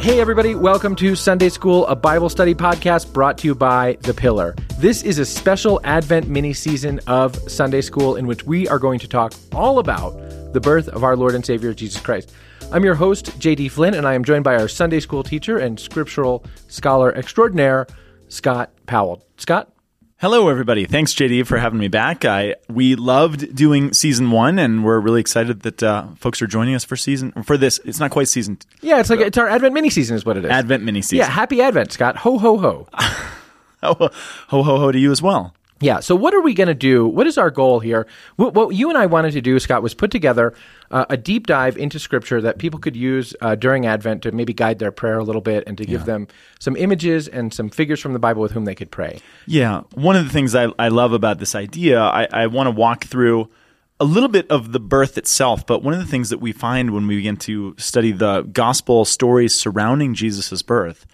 Hey, everybody, welcome to Sunday School, a Bible study podcast brought to you by The Pillar. This is a special Advent mini season of Sunday School in which we are going to talk all about the birth of our Lord and Savior Jesus Christ. I'm your host, JD Flynn, and I am joined by our Sunday School teacher and scriptural scholar extraordinaire, Scott Powell. Scott? Hello, everybody. Thanks, JD, for having me back. I we loved doing season one, and we're really excited that uh, folks are joining us for season for this. It's not quite season. Yeah, it's like it's our Advent mini season, is what it is. Advent mini season. Yeah, happy Advent, Scott. Ho ho ho. ho ho ho ho to you as well. Yeah. So, what are we going to do? What is our goal here? What, what, you and I wanted to do, Scott, was put together uh, a deep dive into Scripture that people could use uh, during Advent to maybe guide their prayer a little bit and to give yeah. them some images and some figures from the Bible with whom they could pray. Yeah. One of the things I, I love about this idea, I, I want to walk through a little bit of the birth itself, but one of the things that we find when we begin to study the gospel stories surrounding Jesus' birth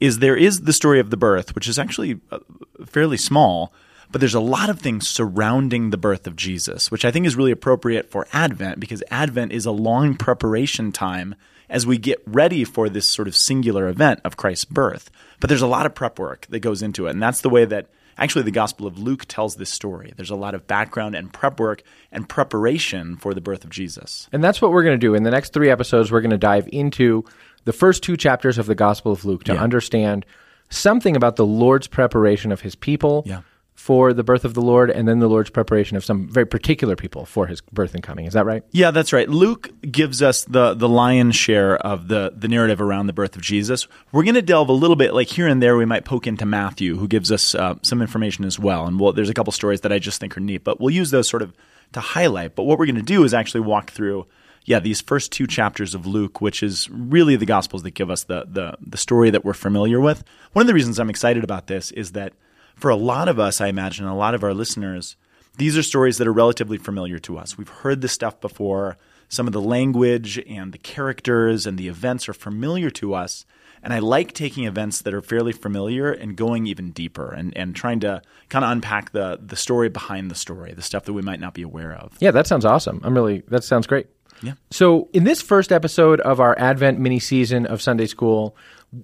is there is the story of the birth, which is actually uh, fairly small but there's a lot of things surrounding the birth of Jesus, which I think is really appropriate for Advent because Advent is a long preparation time as we get ready for this sort of singular event of Christ's birth. But there's a lot of prep work that goes into it. And that's the way that actually the Gospel of Luke tells this story. There's a lot of background and prep work and preparation for the birth of Jesus. And that's what we're going to do. In the next three episodes, we're going to dive into the first two chapters of the Gospel of Luke to yeah. understand something about the Lord's preparation of his people. Yeah for the birth of the Lord and then the Lord's preparation of some very particular people for his birth and coming. Is that right? Yeah, that's right. Luke gives us the the lion's share of the the narrative around the birth of Jesus. We're going to delve a little bit, like here and there, we might poke into Matthew, who gives us uh, some information as well. And we'll, there's a couple stories that I just think are neat, but we'll use those sort of to highlight. But what we're going to do is actually walk through yeah, these first two chapters of Luke, which is really the Gospels that give us the, the the story that we're familiar with. One of the reasons I'm excited about this is that for a lot of us, I imagine, a lot of our listeners, these are stories that are relatively familiar to us. We've heard this stuff before. Some of the language and the characters and the events are familiar to us. And I like taking events that are fairly familiar and going even deeper and, and trying to kind of unpack the, the story behind the story, the stuff that we might not be aware of. Yeah, that sounds awesome. I'm really, that sounds great. Yeah. So, in this first episode of our Advent mini season of Sunday School,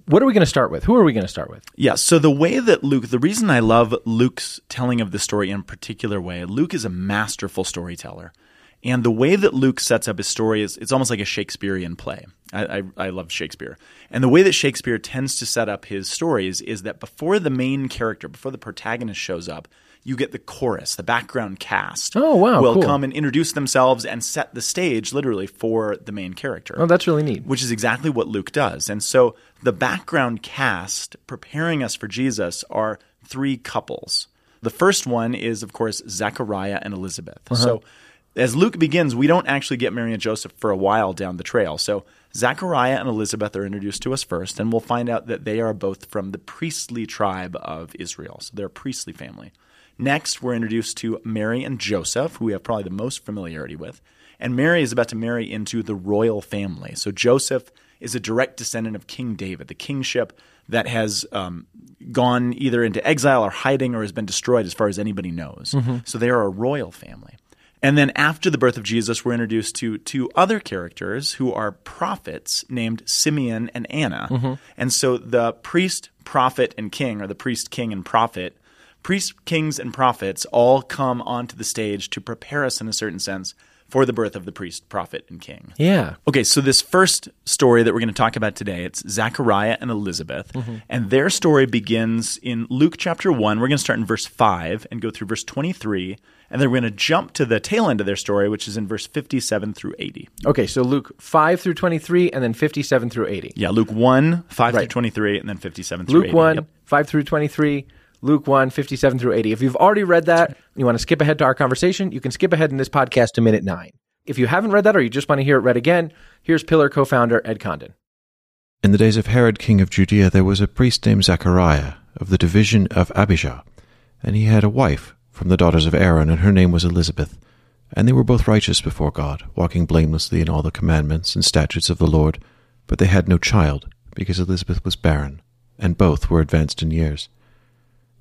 what are we going to start with? Who are we going to start with? Yeah, so the way that Luke, the reason I love Luke's telling of the story in a particular way, Luke is a masterful storyteller. And the way that Luke sets up his story is it's almost like a Shakespearean play. I, I, I, love Shakespeare. And the way that Shakespeare tends to set up his stories is that before the main character, before the protagonist shows up, you get the chorus, the background cast. Oh, wow. Will cool. come and introduce themselves and set the stage literally for the main character. Oh, that's really neat. Which is exactly what Luke does. And so the background cast preparing us for Jesus are three couples. The first one is, of course, Zechariah and Elizabeth. Uh-huh. So as Luke begins, we don't actually get Mary and Joseph for a while down the trail. So Zechariah and Elizabeth are introduced to us first, and we'll find out that they are both from the priestly tribe of Israel. So they're a priestly family. Next, we're introduced to Mary and Joseph, who we have probably the most familiarity with. And Mary is about to marry into the royal family. So Joseph is a direct descendant of King David, the kingship that has um, gone either into exile or hiding or has been destroyed as far as anybody knows. Mm-hmm. So they are a royal family. And then after the birth of Jesus, we're introduced to two other characters who are prophets named Simeon and Anna. Mm-hmm. And so the priest, prophet, and king, or the priest, king, and prophet, priests, kings, and prophets all come onto the stage to prepare us in a certain sense for the birth of the priest, prophet, and king. Yeah. Okay, so this first story that we're going to talk about today, it's Zachariah and Elizabeth, mm-hmm. and their story begins in Luke chapter 1. We're going to start in verse 5 and go through verse 23, and then we're going to jump to the tail end of their story, which is in verse 57 through 80. Okay, so Luke 5 through 23 and then 57 through 80. Yeah, Luke 1, 5 right. through 23, and then 57 through Luke 80. 1, yep. 5 through 23. Luke 1, 57 through 80. If you've already read that, you want to skip ahead to our conversation, you can skip ahead in this podcast to minute 9. If you haven't read that or you just want to hear it read again, here's Pillar co founder Ed Condon. In the days of Herod, king of Judea, there was a priest named Zachariah of the division of Abijah, and he had a wife from the daughters of Aaron, and her name was Elizabeth. And they were both righteous before God, walking blamelessly in all the commandments and statutes of the Lord. But they had no child, because Elizabeth was barren, and both were advanced in years.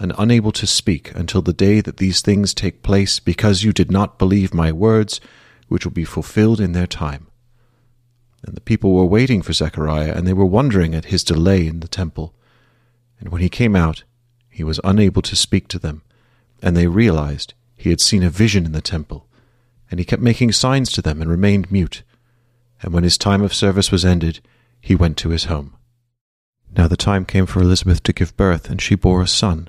and unable to speak until the day that these things take place, because you did not believe my words, which will be fulfilled in their time. And the people were waiting for Zechariah, and they were wondering at his delay in the temple. And when he came out, he was unable to speak to them, and they realized he had seen a vision in the temple. And he kept making signs to them and remained mute and when his time of service was ended, he went to his home. Now the time came for Elizabeth to give birth, and she bore a son.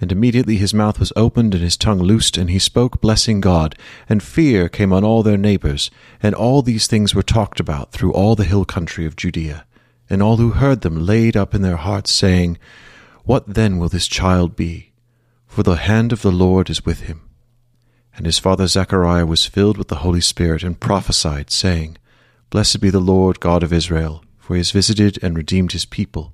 And immediately his mouth was opened and his tongue loosed, and he spoke, blessing God. And fear came on all their neighbors, and all these things were talked about through all the hill country of Judea. And all who heard them laid up in their hearts, saying, What then will this child be? For the hand of the Lord is with him. And his father Zechariah was filled with the Holy Spirit and prophesied, saying, Blessed be the Lord God of Israel, for he has visited and redeemed his people,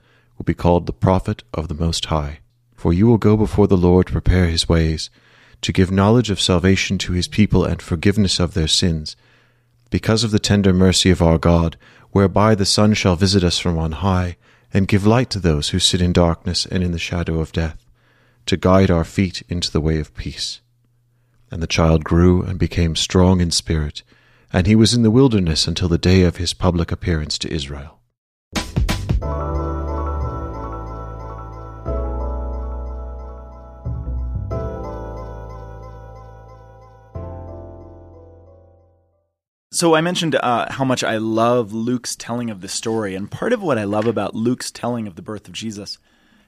will be called the prophet of the Most High, for you will go before the Lord to prepare his ways, to give knowledge of salvation to his people and forgiveness of their sins, because of the tender mercy of our God, whereby the sun shall visit us from on high, and give light to those who sit in darkness and in the shadow of death, to guide our feet into the way of peace. And the child grew and became strong in spirit, and he was in the wilderness until the day of his public appearance to Israel. So I mentioned uh, how much I love Luke's telling of the story, and part of what I love about Luke's telling of the birth of Jesus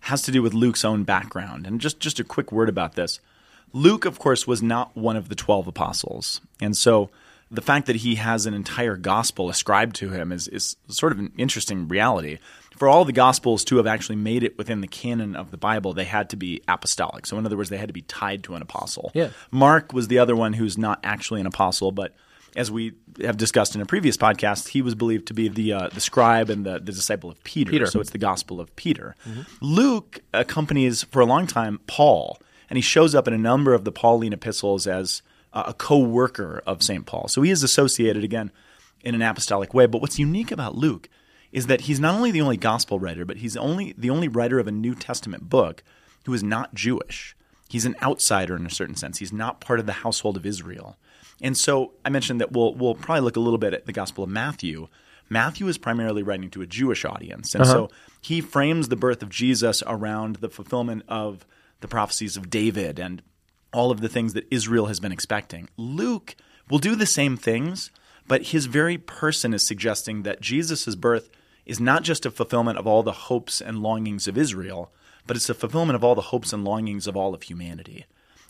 has to do with Luke's own background. And just just a quick word about this. Luke, of course, was not one of the 12 apostles. And so the fact that he has an entire gospel ascribed to him is, is sort of an interesting reality. For all the gospels to have actually made it within the canon of the Bible, they had to be apostolic. So, in other words, they had to be tied to an apostle. Yeah. Mark was the other one who's not actually an apostle, but as we have discussed in a previous podcast, he was believed to be the uh, the scribe and the, the disciple of Peter. Peter. So it's the gospel of Peter. Luke accompanies for a long time Paul and he shows up in a number of the Pauline epistles as uh, a co-worker of St. Paul. So he is associated again in an apostolic way. But what's unique about Luke is that he's not only the only gospel writer, but he's only the only writer of a New Testament book who is not Jewish. He's an outsider in a certain sense. He's not part of the household of Israel. And so I mentioned that we'll we'll probably look a little bit at the Gospel of Matthew. Matthew is primarily writing to a Jewish audience, and Uh-huh. so he frames the birth of Jesus around the fulfillment of the prophecies of David and all of the things that Israel has been expecting. Luke will do the same things, but his very person is suggesting that Jesus' birth is not just a fulfillment of all the hopes and longings of Israel, but it's a fulfillment of all the hopes and longings of all of humanity.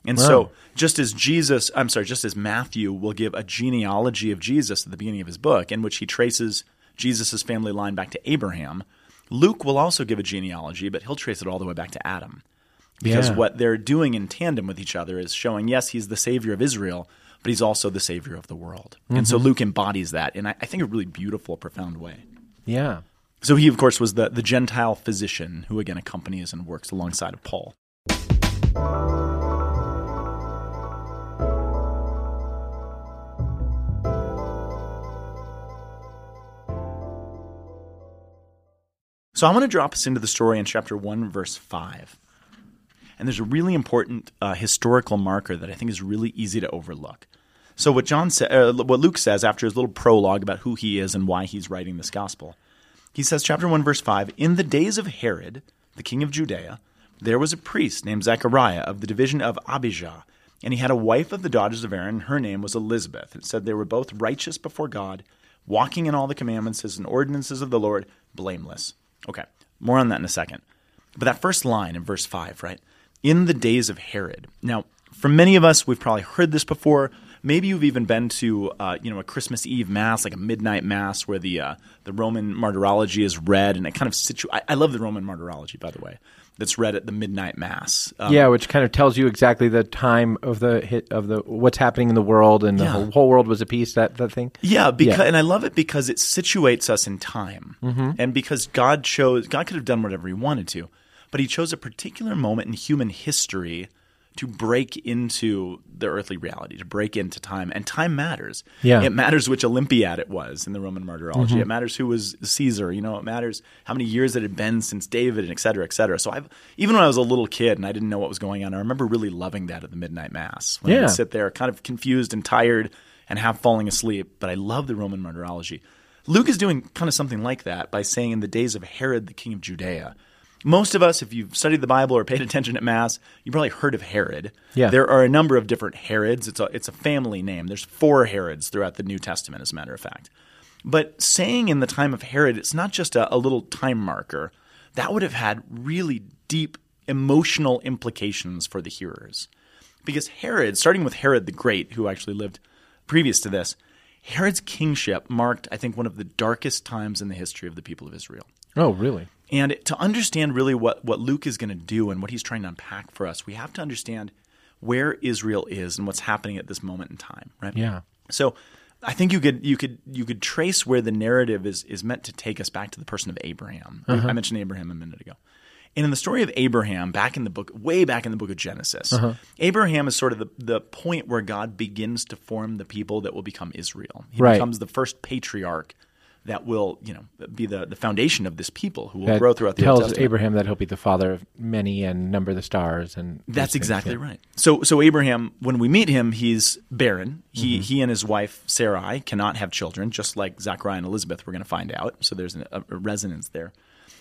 And Wow. so, just as Jesus, I'm sorry, just as Matthew will give a genealogy of Jesus at the beginning of his book, in which he traces Jesus' family line back to Abraham, Luke will also give a genealogy, but he'll trace it all the way back to Adam. Because Yeah. what they're doing in tandem with each other is showing, yes, he's the savior of Israel, but he's also the savior of the world. And so mm-hmm. Luke embodies that in, I I think, a really beautiful, profound way. Yeah. So he, of course, was the, the Gentile physician who, again, accompanies and works alongside of Paul. So I want to drop us into the story in chapter 1, verse 5. And there's a really important uh, historical marker that I think is really easy to overlook. So what John sa- uh, what Luke says after his little prologue about who he is and why he's writing this gospel. He says chapter 1 verse 5, in the days of Herod, the king of Judea, there was a priest named Zechariah of the division of Abijah, and he had a wife of the daughters of Aaron, and her name was Elizabeth. It said they were both righteous before God, walking in all the commandments and ordinances of the Lord, blameless. Okay, more on that in a second. But that first line in verse 5, right? In the days of Herod. Now, for many of us, we've probably heard this before. Maybe you've even been to, uh, you know, a Christmas Eve mass, like a midnight mass, where the uh, the Roman martyrology is read, and it kind of situ. I, I love the Roman martyrology, by the way. That's read at the midnight mass. Um, Yeah, which kind of tells you exactly the time of the hit of the what's happening in the world, and the Yeah. whole, whole world was a piece. That that thing. Yeah, because Yeah. and I love it because it situates us in time, and because God chose God could have done whatever He wanted to, but He chose a particular moment in human history to break into the earthly reality, to break into time, and time matters. Yeah. it matters which Olympiad it was in the Roman martyrology. Mm-hmm. It matters who was Caesar. You know, it matters how many years it had been since David, and et cetera, et cetera. So I've even when I was a little kid and I didn't know what was going on, I remember really loving that at the midnight mass when I Yeah. would sit there, kind of confused and tired and half falling asleep. But I love the Roman martyrology. Luke is doing kind of something like that by saying, in the days of Herod, the king of Judea. Most of us, if you've studied the Bible or paid attention at Mass, you've probably heard of Herod. Yeah. There are a number of different Herods. It's a, it's a family name. There's four Herods throughout the New Testament, as a matter of fact. But saying in the time of Herod, it's not just a, a little time marker. That would have had really deep emotional implications for the hearers. Because Herod, starting with Herod the Great, who actually lived previous to this, Herod's kingship marked, I think, one of the darkest times in the history of the people of Israel. Oh, really? And to understand really what, what Luke is going to do and what he's trying to unpack for us, we have to understand where Israel is and what's happening at this moment in time, right? Yeah. So I think you could you could you could trace where the narrative is is meant to take us back to the person of Abraham. I uh-huh. mentioned Abraham a minute ago. And in the story of Abraham, back in the book, way back in the book of Genesis, uh-huh. Abraham is sort of the, the point where God begins to form the people that will become Israel. He Right. becomes the first patriarch that will, you know, be the, the foundation of this people who will That grow throughout the Old tells Testament. Abraham that he'll be the father of many and number the stars, and That's exactly right. So, so Abraham, when we meet him, he's barren. He Mm-hmm. he and his wife Sarai cannot have children, just like Zachariah and Elizabeth. We're going to find out. So there's a, a resonance there.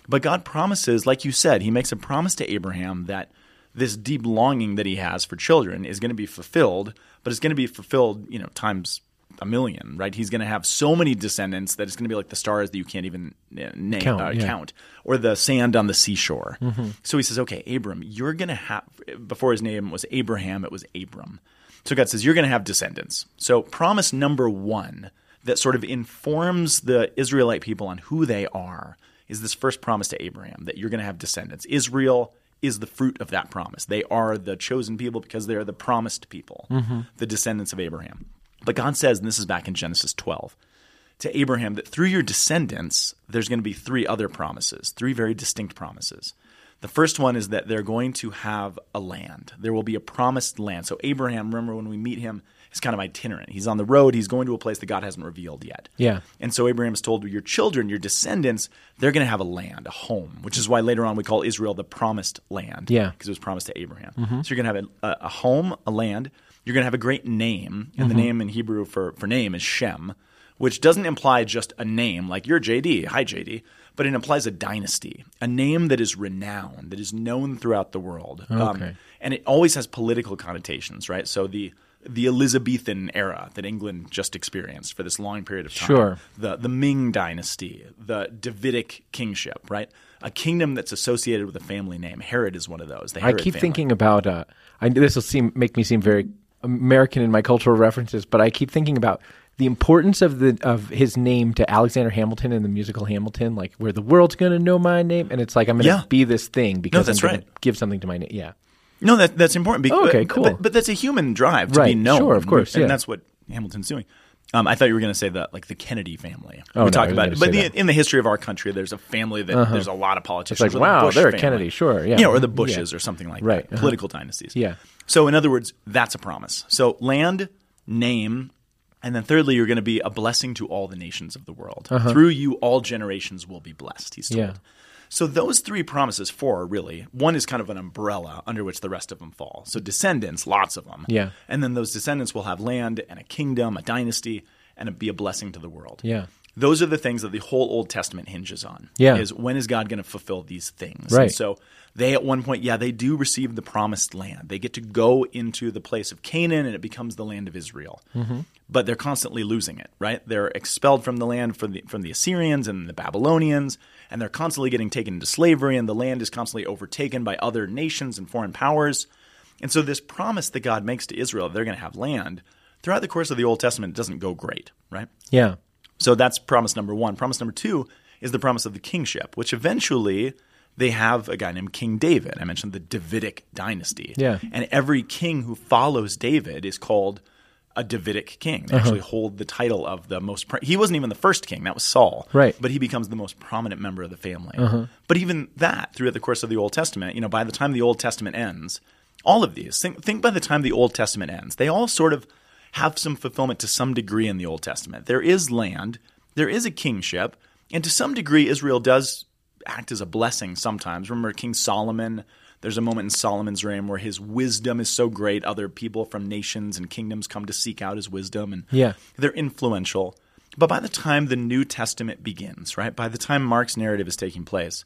But God promises, like you said, He makes a promise to Abraham that this deep longing that he has for children is going to be fulfilled, but it's going to be fulfilled, you know, times a million, right? He's going to have so many descendants that it's going to be like the stars that you can't even uh, name, Count, uh, yeah. Mm-hmm. count, or the sand on the seashore. So he says, okay, Abram, you're going to have, before his name was Abraham, it was Abram. So God says, you're going to have descendants. So promise number one that sort of informs the Israelite people on who they are is this first promise to Abraham that you're going to have descendants. Israel is the fruit of that promise. They are the chosen people because they are the promised people, the descendants of Abraham. But God says, and this is back in Genesis 12, to Abraham that through your descendants, there's going to be three other promises, three very distinct promises. The first one is that they're going to have a land. There will be a promised land. So Abraham, remember when we meet him, is kind of itinerant. He's on the road. He's going to a place that God hasn't revealed yet. Yeah. And so Abraham is told, your children, your descendants, they're going to have a land, a home, which is why later on we call Israel the promised land. Yeah. Because it was promised to Abraham. Mm-hmm. So you're going to have a, a, a home, a land. You're going to have a great name. And the name in Hebrew for, for name is Shem, which doesn't imply just a name like you're JD. Hi, JD. but it implies a dynasty, a name that is renowned, that is known throughout the world. Um, and it always has political connotations, right? So the the Elizabethan era that England just experienced for this long period of time. Sure. The the Ming dynasty, the Davidic kingship, right? A kingdom that's associated with a family name. Herod is one of those. I keep family. thinking about. Uh, I this will seem make me seem very American in my cultural references, but I keep thinking about the importance of the of his name to Alexander Hamilton in the musical Hamilton, like where the world's going to know my name, and it's like I'm going to Yeah. be this thing because that's I'm going right. to give something to my name. Yeah, No, that that's important. Because, Okay, cool. But, but that's a human drive to Right, be known. sure, of course, and that's what Hamilton's doing. Um, I thought you were going to say that, like the Kennedy family. Oh, we no, talked about it, but the. Uh-huh. in the history of our country, there's a family that there's a lot of politicians. like, or the wow, Bush they're a. Kennedy, sure, yeah. yeah, or the Yeah. Bushes or something like Right, that. uh-huh. Political dynasties. Yeah. So, in other words, that's a promise. So, land, name, and then thirdly, you're going to be a blessing to all the nations of the world. Through you, all generations will be blessed. He's told. Uh-huh. Yeah. So those three promises, four really, one is kind of an umbrella under which the rest of them fall. So descendants, lots of them. Yeah. And then those descendants will have land and a kingdom, a dynasty, and be a blessing to the world. Yeah. Those are the things that the whole Old Testament hinges on. Yeah. Is when is God going to fulfill these things? Right. And so they at one point, yeah, they do receive the promised land. They get to go into the place of Canaan and it becomes the land of Israel. Mm-hmm. But they're constantly losing it, right? They're expelled from the land from the from the Assyrians and the Babylonians, and they're constantly getting taken into slavery, and the land is constantly overtaken by other nations and foreign powers. And so this promise that God makes to Israel, they're going to have land, throughout the course of the Old Testament, it doesn't go great, right? yeah, So that's promise number one. Promise number two is the promise of the kingship, which eventually they have a guy named King David. I mentioned the Davidic dynasty. Yeah. And every king who follows David is called a Davidic king. Uh-huh. They actually hold the title of the most. Pro- he wasn't even the first king; that was Saul. Right. Uh-huh. But he becomes the most prominent member of the family. But even that, throughout the course of the Old Testament, you know, by the time the Old Testament ends, all of these think, think by the time the Old Testament ends, they all sort of have some fulfillment to some degree in the Old Testament. There is land, there is a kingship, and to some degree, Israel does act as a blessing sometimes. Remember King Solomon. There's a moment in Solomon's reign where his wisdom is so great, other people from nations and kingdoms come to seek out his wisdom, and Yeah. they're influential. But by the time the New Testament begins, right, by the time Mark's narrative is taking place,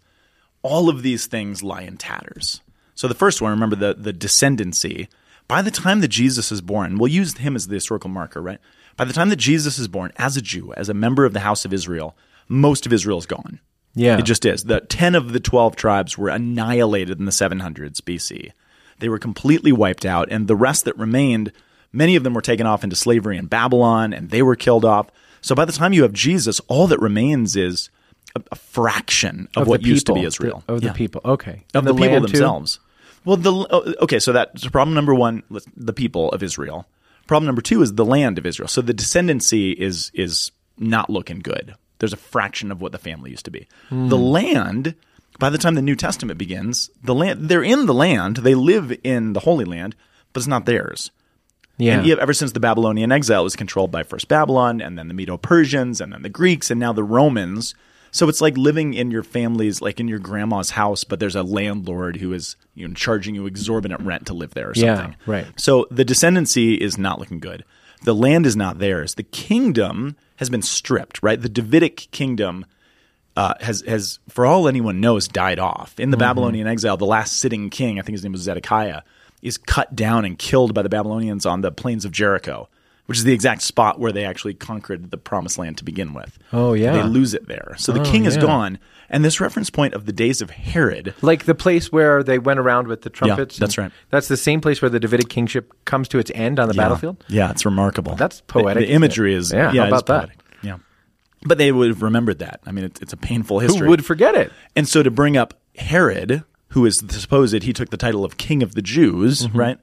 all of these things lie in tatters. So the first one, remember the the descendancy. By the time that Jesus is born, we'll use him as the historical marker, right? By the time that Jesus is born, as a Jew, as a member of the house of Israel, most of Israel is gone. Yeah. It just is. The 10 of the 12 tribes were annihilated in the 700s BC. They were completely wiped out, and the rest that remained, many of them were taken off into slavery in Babylon, and they were killed off. So by the time you have Jesus, all that remains is a, a fraction of, Of what the used to be Israel. the- of the Yeah people. Okay, of And the, people themselves. too? Well, the oh, okay, so that's problem number one: the people of Israel. Problem number two is the land of Israel. So the descendancy is is not looking good. There's a fraction of what the family used to be. Hmm. The land. By the time the New Testament begins, the land they're in the land. They live in the Holy Land, but it's not theirs. Yeah, And ever since the Babylonian exile was controlled by first Babylon, and then the Medo Persians, and then the Greeks, and now the Romans. So it's like living in your family's, like in your grandma's house, but there's a landlord who is you know, charging you exorbitant rent to live there or something. Yeah, right. So the descendancy is not looking good. The land is not theirs. The kingdom has been stripped, right? The Davidic kingdom uh, has has for all anyone knows died off in the Babylonian exile. The last sitting king, I think his name was Zedekiah, is cut down and killed by the Babylonians on the plains of Jericho, which is the exact spot where they actually conquered the promised land to begin with. Oh, yeah. they lose it there. So the Oh, king is yeah. gone, and this reference point of the days of Herod. like the place where they went around with the trumpets. that's right. That's the same place where the Davidic kingship comes to its end on the battlefield. Yeah, it's remarkable. That's poetic, The, isn't imagery it? is Yeah, yeah, how about that? poetic. Yeah, but they would have remembered that. I mean, it's, it's a painful history. Who would forget it? And so to bring up Herod, who is supposed he took the title of King of the Jews, Mm-hmm. right?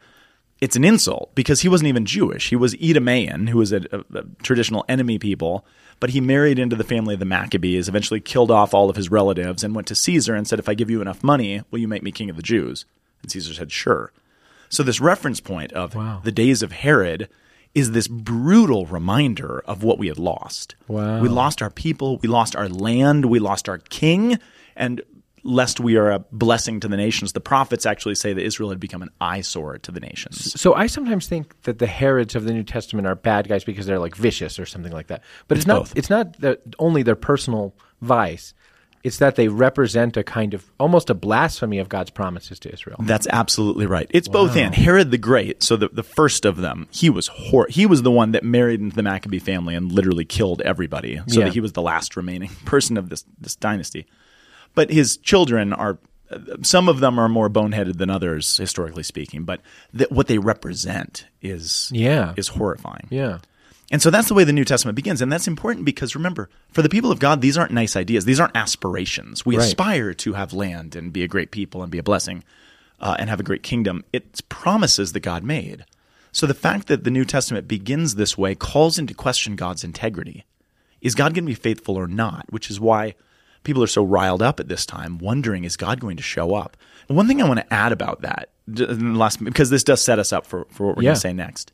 It's an insult because he wasn't even Jewish. He was Edomaean, who was a, a, a traditional enemy people, but he married into the family of the Maccabees, eventually killed off all of his relatives, and went to Caesar and said, If I give you enough money, will you make me king of the Jews? And Caesar said, Sure. So this reference point of Wow. the days of Herod is this brutal reminder of what we had lost. Wow. We lost our people, we lost our land, we lost our king, and lest we are a blessing to the nations, the prophets actually say that Israel had become an eyesore to the nations. So I sometimes think that the Herods of the New Testament are bad guys because they're like vicious or something like that. But it's, not. both. It's not the, only their personal vice. It's that they represent a kind of almost a blasphemy of God's promises to Israel. That's absolutely right. It's both and. Herod the Great, so the, the first of them, he was hor- he was the one that married into the Maccabee family and literally killed everybody. So Yeah. that he was the last remaining person of this this dynasty. But his children are some of them are more boneheaded than others, historically speaking. But th- what they represent is Yeah. is horrifying. Yeah. And so that's the way the New Testament begins. And that's important because remember, for the people of God, these aren't nice ideas. These aren't aspirations. We Right. aspire to have land and be a great people and be a blessing uh, and have a great kingdom. It's promises that God made. So the fact that the New Testament begins this way calls into question God's integrity. Is God going to be faithful or not? Which is why people are so riled up at this time, wondering, is God going to show up? One thing I want to add about that, last, because this does set us up for, for what we're Yeah. going to say next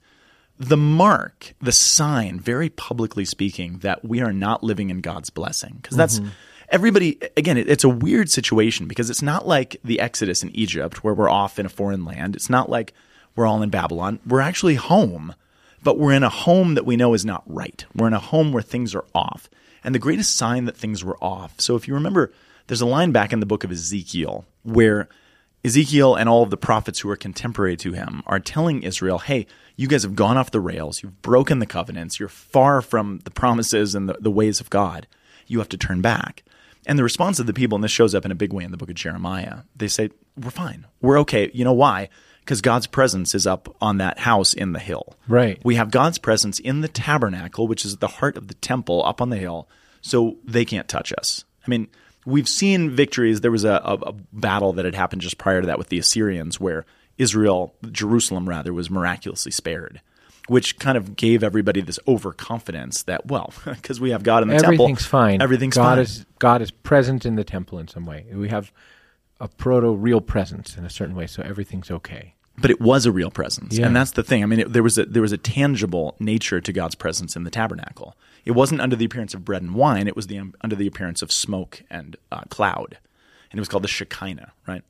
the mark, the sign, very publicly speaking, that we are not living in God's blessing. Because that's mm-hmm. everybody, again, it, it's a weird situation because it's not like the Exodus in Egypt where we're off in a foreign land. It's not like we're all in Babylon. We're actually home, but we're in a home that we know is not right. We're in a home where things are off. And the greatest sign that things were off. So if you remember, there's a line back in the book of Ezekiel where Ezekiel and all of the prophets who are contemporary to him are telling Israel, hey, you guys have gone off the rails. You've broken the covenants. You're far from the promises and the, the ways of God. You have to turn back. And the response of the people, and this shows up in a big way in the book of Jeremiah, they say, we're fine. We're okay. You know why? Because God's presence is up on that house in the hill. Right. We have God's presence in the tabernacle, which is at the heart of the temple up on the hill, so they can't touch us. I mean, we've seen victories. There was a, a, a battle that had happened just prior to that with the Assyrians where Israel, Jerusalem rather, was miraculously spared, which kind of gave everybody this overconfidence that, well, because we have God in the temple, Everything's fine. Everything's God fine. is God is present in the temple in some way. We have a proto real presence in a certain way, so everything's okay. But it was a real presence, Yeah. and that's the thing. I mean, it, there was a there was a tangible nature to God's presence in the tabernacle. It wasn't under the appearance of bread and wine; it was the under the appearance of smoke and uh, cloud, and it was called the Shekinah, right?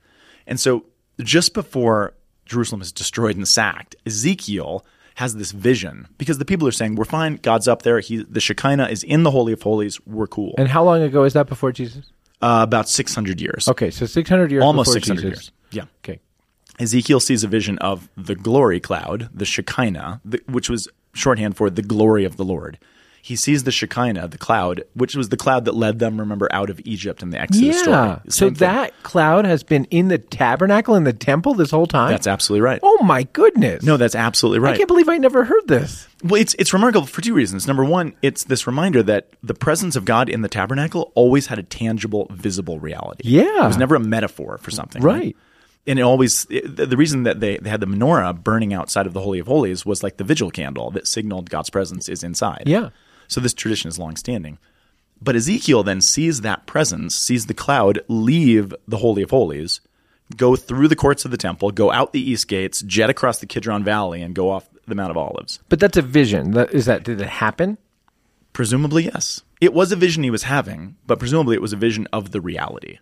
And so, just before Jerusalem is destroyed and sacked, Ezekiel has this vision because the people are saying, "We're fine. God's up there. He, the Shekinah is in the Holy of Holies. We're cool." And how long ago is that before Jesus? uh, about six hundred years, Okay, so 600 years almost before six hundred Jesus. years. Yeah. Okay. Ezekiel sees a vision of the glory cloud, the Shekinah, the, which was shorthand for the glory of the Lord. He sees the Shekinah, the cloud, which was the cloud that led them, remember, out of Egypt in the Exodus Yeah. story. So thing. that cloud has been in the tabernacle in the temple this whole time? that's absolutely right. Oh my goodness. No, that's absolutely right. I can't believe I never heard this. Well, it's it's remarkable for two reasons. Number one, it's this reminder that the presence of God in the tabernacle always had a tangible, visible reality. Yeah. it was never a metaphor for something, Right. And it always it, the reason that they, they had the menorah burning outside of the holy of holies was like the vigil candle that signaled God's presence is inside. Yeah. So this tradition is long standing. But Ezekiel then sees that presence, sees the cloud leave the holy of holies, go through the courts of the temple, go out the east gates, jet across the Kidron Valley, and go off the Mount of Olives. But that's a vision. is that did it happen? Presumably, yes. It was a vision he was having, but presumably it was a vision of the reality.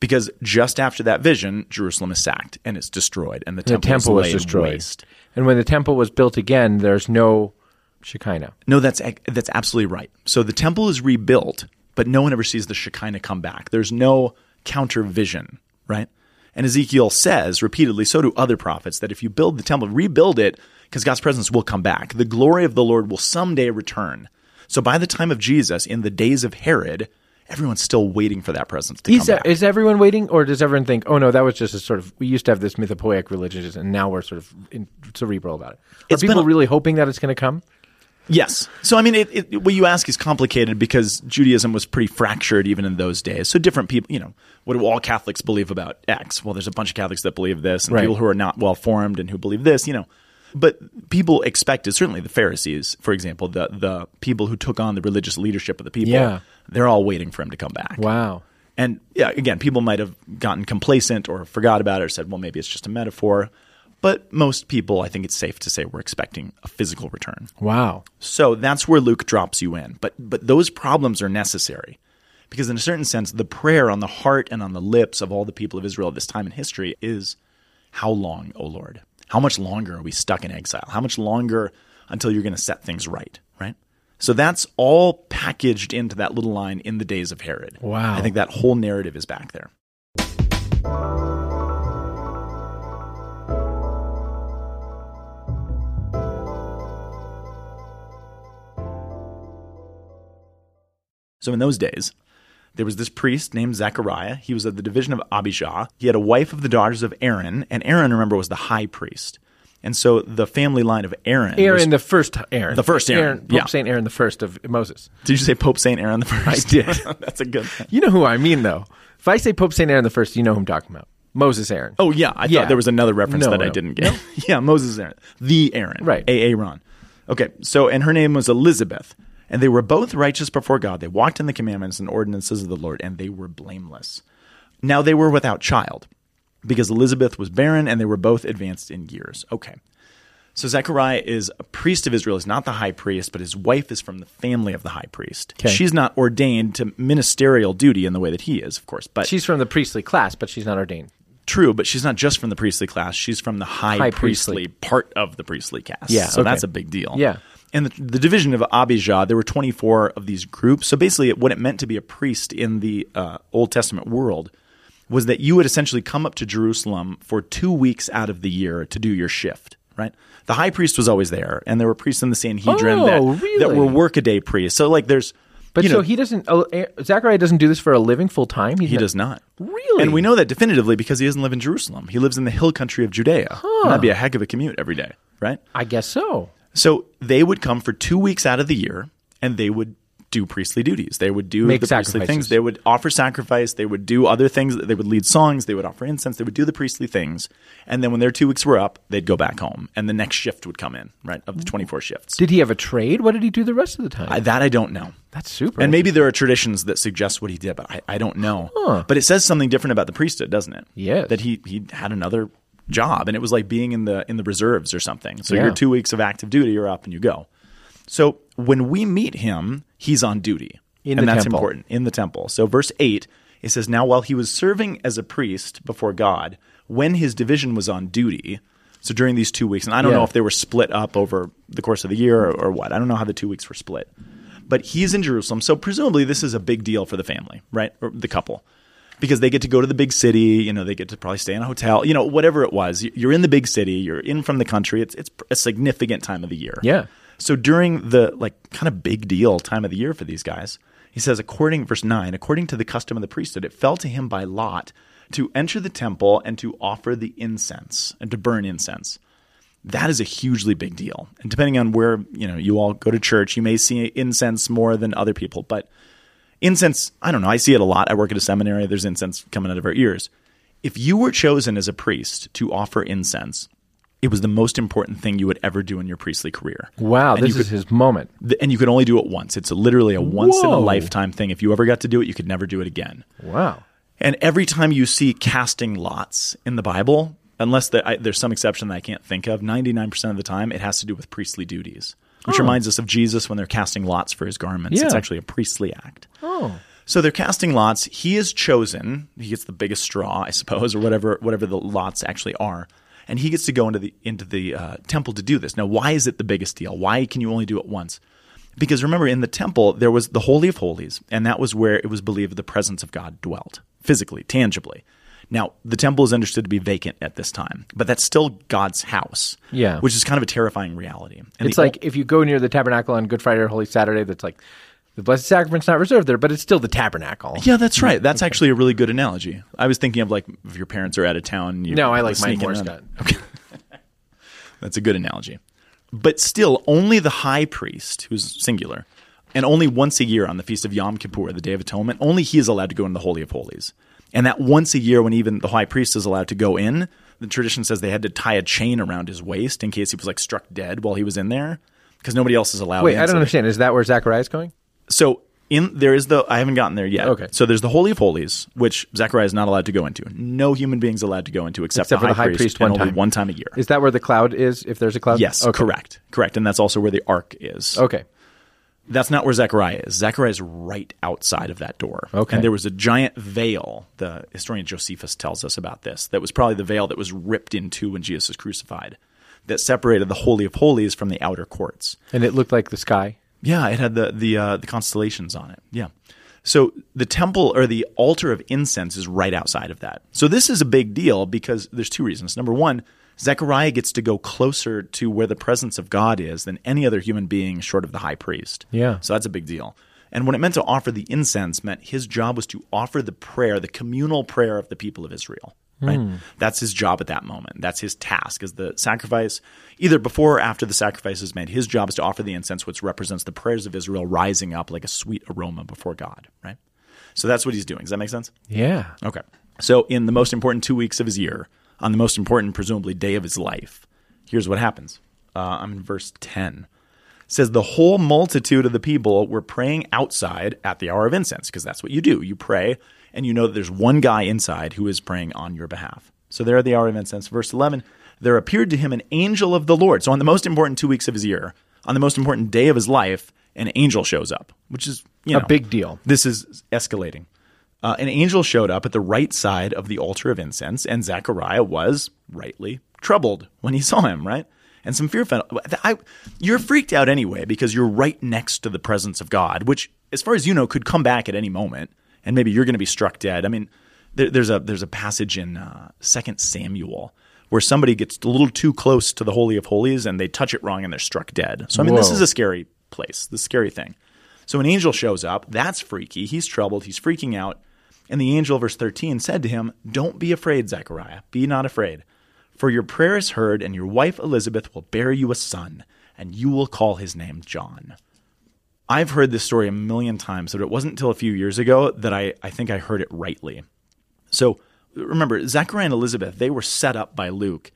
Because just after that vision, Jerusalem is sacked and it's destroyed, and the The temple, temple was destroyed. waste. And when the temple was built again, there's no Shekinah. No, that's that's absolutely right. So the temple is rebuilt, but no one ever sees the Shekinah come back. There's no counter vision, right? And Ezekiel says repeatedly, so do other prophets, that if you build the temple, rebuild it, because God's presence will come back. The glory of the Lord will someday return. So by the time of Jesus, in the days of Herod, everyone's still waiting for that presence to Is, come that, back. is everyone waiting, or does everyone think, oh no, that was just a sort of, we used to have this mythopoeic religion, and now we're sort of in, cerebral about it. Are It's people a- really hoping that it's going to come? Yes. So, I mean, it, it, what you ask is complicated because Judaism was pretty fractured even in those days. So, different people, you know, what do all Catholics believe about X? Well, there's a bunch of Catholics that believe this, and Right. people who are not well formed and who believe this, you know. But people expected, certainly the Pharisees, for example, the, the people who took on the religious leadership of the people, Yeah. They're all waiting for him to come back. Wow. And yeah, again, people might have gotten complacent or forgot about it or said, well, maybe it's just a metaphor. But most people, I think it's safe to say, we're expecting a physical return. Wow. So that's where Luke drops you in. But but those problems are necessary. Because in a certain sense, the prayer on the heart and on the lips of all the people of Israel at this time in history is how long, O Lord? How much longer are we stuck in exile? How much longer until you're going to set things right, right? So that's all packaged into that little line in the days of Herod. Wow. I think that whole narrative is back there. So in those days, there was this priest named Zechariah. He was of the division of Abijah. He had a wife of the daughters of Aaron, and Aaron, remember, was the high priest. And so the family line of Aaron. was- Aaron, the first Aaron. The first Aaron, Pope yeah. Saint Aaron the first of Moses. did you say Pope Saint Aaron the first? I did. That's a good. Thing. You know who I mean, though. If I say Pope Saint Aaron the first, you know who I'm talking about. Moses Aaron. Oh yeah, I Yeah. thought there was another reference No, that I didn't get. yeah, Moses Aaron, the Aaron, Right. A. Aaron. Okay, so and her name was Elizabeth, and they were both righteous before God. They walked in the commandments and ordinances of the Lord, and they were blameless. Now they were without child, because Elizabeth was barren, and they were both advanced in years. Okay. So Zechariah is a priest of Israel. He's not the high priest, but his wife is from the family of the high priest. Okay. She's not ordained to ministerial duty in the way that he is, of course. But She's from the priestly class, but she's not ordained. True, but she's not just from the priestly class. She's from the high, High priestly, priestly. part of the priestly caste. Yeah, So okay. that's a big deal. Yeah. And the, the division of Abijah, there were 24 of these groups. So basically, what it meant to be a priest in the uh, Old Testament world was that you would essentially come up to Jerusalem for two weeks out of the year to do your shift, right? The high priest was always there, and there were priests in the Sanhedrin Oh, that, really? that were workaday priests. So, like, there's. But you so know, he doesn't. Oh, Zachariah doesn't do this for a living full time. he does not. Really? And we know that definitively because he doesn't live in Jerusalem. He lives in the hill country of Judea. And that'd be a heck of a commute every day, right? I guess so. So they would come for two weeks out of the year and they would do priestly duties. They would do Make the priestly things. They would offer sacrifice. They would do other things. They would lead songs. They would offer incense. They would do the priestly things. And then when their two weeks were up, they'd go back home and the next shift would come in, right? Of the mm. 24 shifts. Did he have a trade? What did he do the rest of the time? I, that I don't know. That's super. And maybe there are traditions that suggest what he did, but I, I don't know. But it says something different about the priesthood, doesn't it? Yeah. That he he had another job, and it was like being in the in the reserves or something. So Yeah. your two weeks of active duty, you're up and you go. So when we meet him, he's on duty, In and that's temple. important in the temple. So verse eight it says, "Now while he was serving as a priest before God, when his division was on duty." So during these two weeks, and I don't Yeah. know if they were split up over the course of the year or, or what. I don't know how the two weeks were split but he's in Jerusalem. So presumably this is a big deal for the family, right? Or the couple. Because they get to go to the big city, you know, they get to probably stay in a hotel, you know, whatever it was. You're in the big city, you're in from the country. It's it's a significant time of the year. Yeah. So during the like kind of big deal time of the year for these guys, he says according verse 9, according to the custom of the priesthood, it fell to him by lot to enter the temple and to offer the incense and to burn incense that is a hugely big deal. And depending on where you know you all go to church, you may see incense more than other people. But incense, I don't know. I see it a lot. I work at a seminary. There's incense coming out of our ears. If you were chosen as a priest to offer incense, it was the most important thing you would ever do in your priestly career. wow, And this you is his moment. Th- And you could only do it once. It's a, literally a once in a lifetime thing. If you ever got to do it, you could never do it again. Wow. And every time you see casting lots in the Bible, unless the, I, there's some exception that I can't think of, 99% of the time it has to do with priestly duties, which oh. reminds us of Jesus when they're casting lots for his garments. It's actually a priestly act. Oh. So they're casting lots. He is chosen. He gets the biggest straw, I suppose, or whatever whatever the lots actually are. And he gets to go into the into the uh, temple to do this. Now, why is it the biggest deal? Why can you only do it once? Because remember, in the temple there was the holy of holies, and that was where it was believed the presence of God dwelt physically, tangibly. Now, the temple is understood to be vacant at this time, but that's still God's house. Yeah. which is kind of a terrifying reality. And It's like if you go near the tabernacle on Good Friday or Holy Saturday, that's like the Blessed Sacrament's not reserved there, but it's still the tabernacle. Yeah, that's hmm. right. That's actually a really good analogy. I was thinking of like if your parents are out of town. You No, I like mine more. Scott. Okay. that's a good analogy. But still, only the high priest, who's singular, and only once a year on the feast of Yom Kippur, the Day of Atonement, only he is allowed to go in the Holy of Holies. And that once a year, when even the high priest is allowed to go in, the tradition says they had to tie a chain around his waist in case he was like struck dead while he was in there, because nobody else is allowed. Wait. I don't understand. Is that where Zachariah is going? So in there is the I haven't gotten there yet. Okay. So there's the Holy of Holies, which Zechariah is not allowed to go into. No human being's allowed to go into except, Except the, for high the high priest and one time. one time a year. Is that where the cloud is? If there's a cloud? yes, Okay. correct, correct, and that's also where the ark is. Okay. That's not where Zechariah is. Zechariah is right outside of that door. Okay. And there was a giant veil. The historian Josephus tells us about this. That was probably the veil that was ripped in two when Jesus was crucified. That separated the Holy of Holies from the outer courts. And it looked like the sky. Yeah, it had the the uh, the constellations on it. Yeah. So the temple or the altar of incense is right outside of that. So this is a big deal because there's two reasons. Number one, Zechariah gets to go closer to where the presence of God is than any other human being short of the high priest. Yeah. So that's a big deal. And what it meant to offer the incense meant his job was to offer the prayer, the communal prayer of the people of Israel. Right? That's his job at that moment. That's his task as the sacrifice, either before or after the sacrifice is made. His job is to offer the incense, which represents the prayers of Israel rising up like a sweet aroma before God. Right? So that's what he's doing. Does that make sense? Yeah. Okay. So, in the most important two weeks of his year, on the most important, presumably, day of his life, here's what happens. Uh, I'm in verse 10. Says, The whole multitude of the people were praying outside at the hour of incense, because that's what you do. You pray, and you know that there's one guy inside who is praying on your behalf. So, there at the hour of incense, verse 11, there appeared to him an angel of the Lord. So, on the most important two weeks of his year, on the most important day of his life, an angel shows up, which is, you A big deal. this is escalating. Uh, an angel showed up at the right side of the altar of incense, and Zechariah was rightly troubled when he saw him, right? And some fear. I, you're freaked out anyway because you're right next to the presence of God, which, as far as you know, could come back at any moment, and maybe you're going to be struck dead. I mean, there, there's a there's a passage in uh, Second Samuel where somebody gets a little too close to the holy of holies and they touch it wrong and they're struck dead. So I mean, this is a scary place, the scary thing. So an angel shows up. That's freaky. He's troubled. He's freaking out. And the angel, verse 13, said to him, Don't be afraid, Zechariah. Be not afraid. For your prayer is heard, and your wife Elizabeth will bear you a son, and you will call his name John. I've heard this story a million times, but it wasn't until a few years ago that I, I think I heard it rightly. So remember, Zechariah and Elizabeth, they were set up by Luke.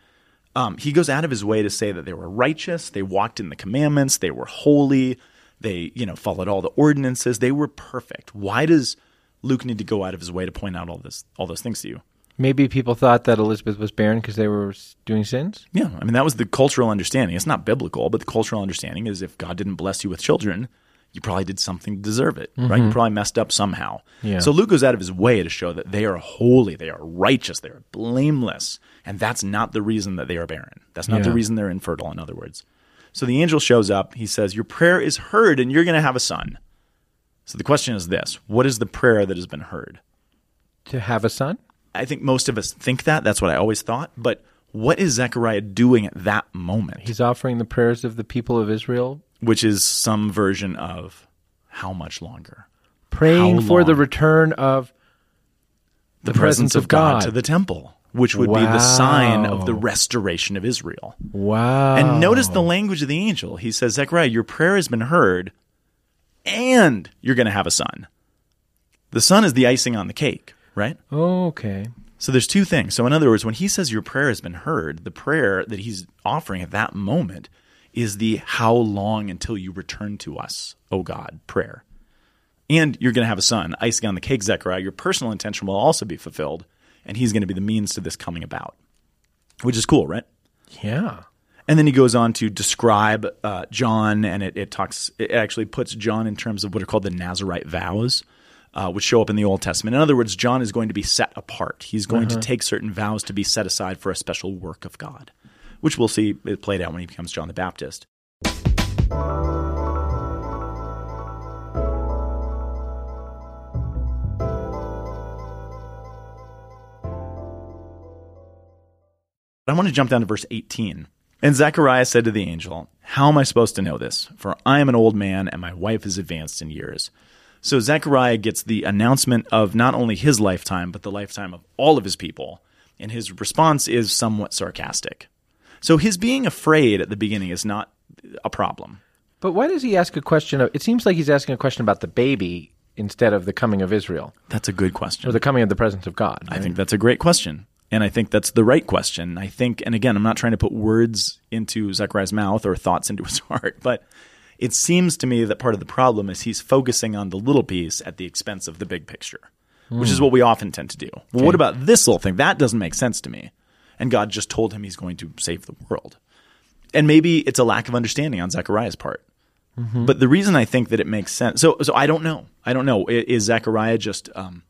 Um, he goes out of his way to say that they were righteous, they walked in the commandments, they were holy, they you know followed all the ordinances, they were perfect. Why does Luke need to go out of his way to point out all this all those things to you? Maybe people thought that Elizabeth was barren because they were doing sins. Yeah, I mean that was the cultural understanding. It's not biblical, but the cultural understanding is if God didn't bless you with children, you probably did something to deserve it, right? You mm-hmm. probably messed up somehow. Yeah. So Luke goes out of his way to show that they are holy, they are righteous, they are blameless, and that's not the reason that they are barren. That's not the reason they're infertile. In other words, so the angel shows up. He says, "Your prayer is heard, and you're going to have a son." So the question is this: What is the prayer that has been heard? To have a son? I think most of us think that. That's what I always thought. But what is Zechariah doing at that moment? He's offering the prayers of the people of Israel, which is some version of how much longer? praying for the return of The, presence of God. to the temple, which would be the sign of the restoration of Israel. wow. And notice the language of the angel. He says, Zechariah, your prayer has been heard, and you're going to have a son. The son is the icing on the cake, right? Okay. So there's two things. So in other words, when he says your prayer has been heard, the prayer that he's offering at that moment is the how long until you return to us, O God, prayer. And you're going to have a son, icing on the cake, Zechariah. Your personal intention will also be fulfilled, and he's going to be the means to this coming about, which is cool, right? Yeah. And then he goes on to describe uh, John, and it, it talks. It actually puts John in terms of what are called the Nazarite vows, uh, which show up in the Old Testament. In other words, John is going to be set apart. He's going to take certain vows to be set aside for a special work of God, which we'll see it played out when he becomes John the Baptist. I want to jump down to verse 18. And Zechariah said to the angel, How am I supposed to know this? For I am an old man, and my wife is advanced in years. So Zechariah gets the announcement of not only his lifetime, but the lifetime of all of his people. And his response is somewhat sarcastic. So his being afraid at the beginning is not a problem. But why does he ask a question of it seems like he's asking a question about the baby instead of the coming of Israel That's a good question. or the coming of the presence of God. I think that's a great question. And I think that's the right question. I think, and again, I'm not trying to put words into Zechariah's mouth or thoughts into his heart, but it seems to me that part of the problem is he's focusing on the little piece at the expense of the big picture, which is what we often tend to do. Well, what about this little thing? That doesn't make sense to me. And God just told him he's going to save the world. And maybe it's a lack of understanding on Zechariah's part. But the reason I think that it makes sense, so so I don't know. I don't know. Is Zechariah just um,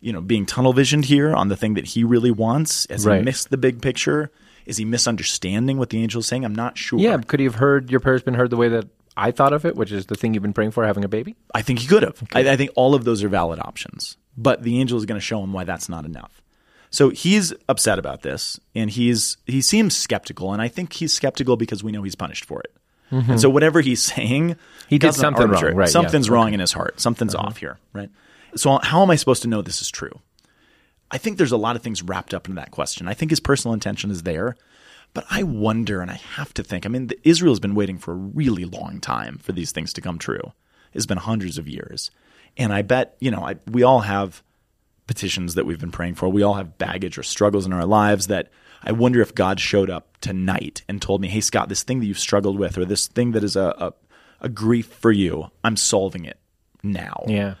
you know, being tunnel visioned here on the thing that he really wants? Has Right. he missed the big picture? Is he misunderstanding what the angel is saying? I'm not sure. Yeah, could he have heard your prayer's been heard the way that I thought of it, which is the thing you've been praying for, having a baby? I think he could have. I, I think all of those are valid options, but the angel is going to show him why that's not enough. So he's upset about this, and he's he seems skeptical, and I think he's skeptical because we know he's punished for it. And so whatever he's saying, Mm-hmm. He did doesn't something wrong, arbitrary. right, yeah. Something's wrong in his heart. Something's Uh-huh. off here, right? So how am I supposed to know this is true? I think there's a lot of things wrapped up into that question. I think his personal intention is there, but I wonder, and I have to think. I mean, Israel's been waiting for a really long time for these things to come true. It's been hundreds of years, and I bet you know I, we all have petitions that we've been praying for. We all have baggage or struggles in our lives that I wonder if God showed up tonight and told me, "Hey, Scott, this thing that you've struggled with, or this thing that is a a, a grief for you, I'm solving it now." Yeah.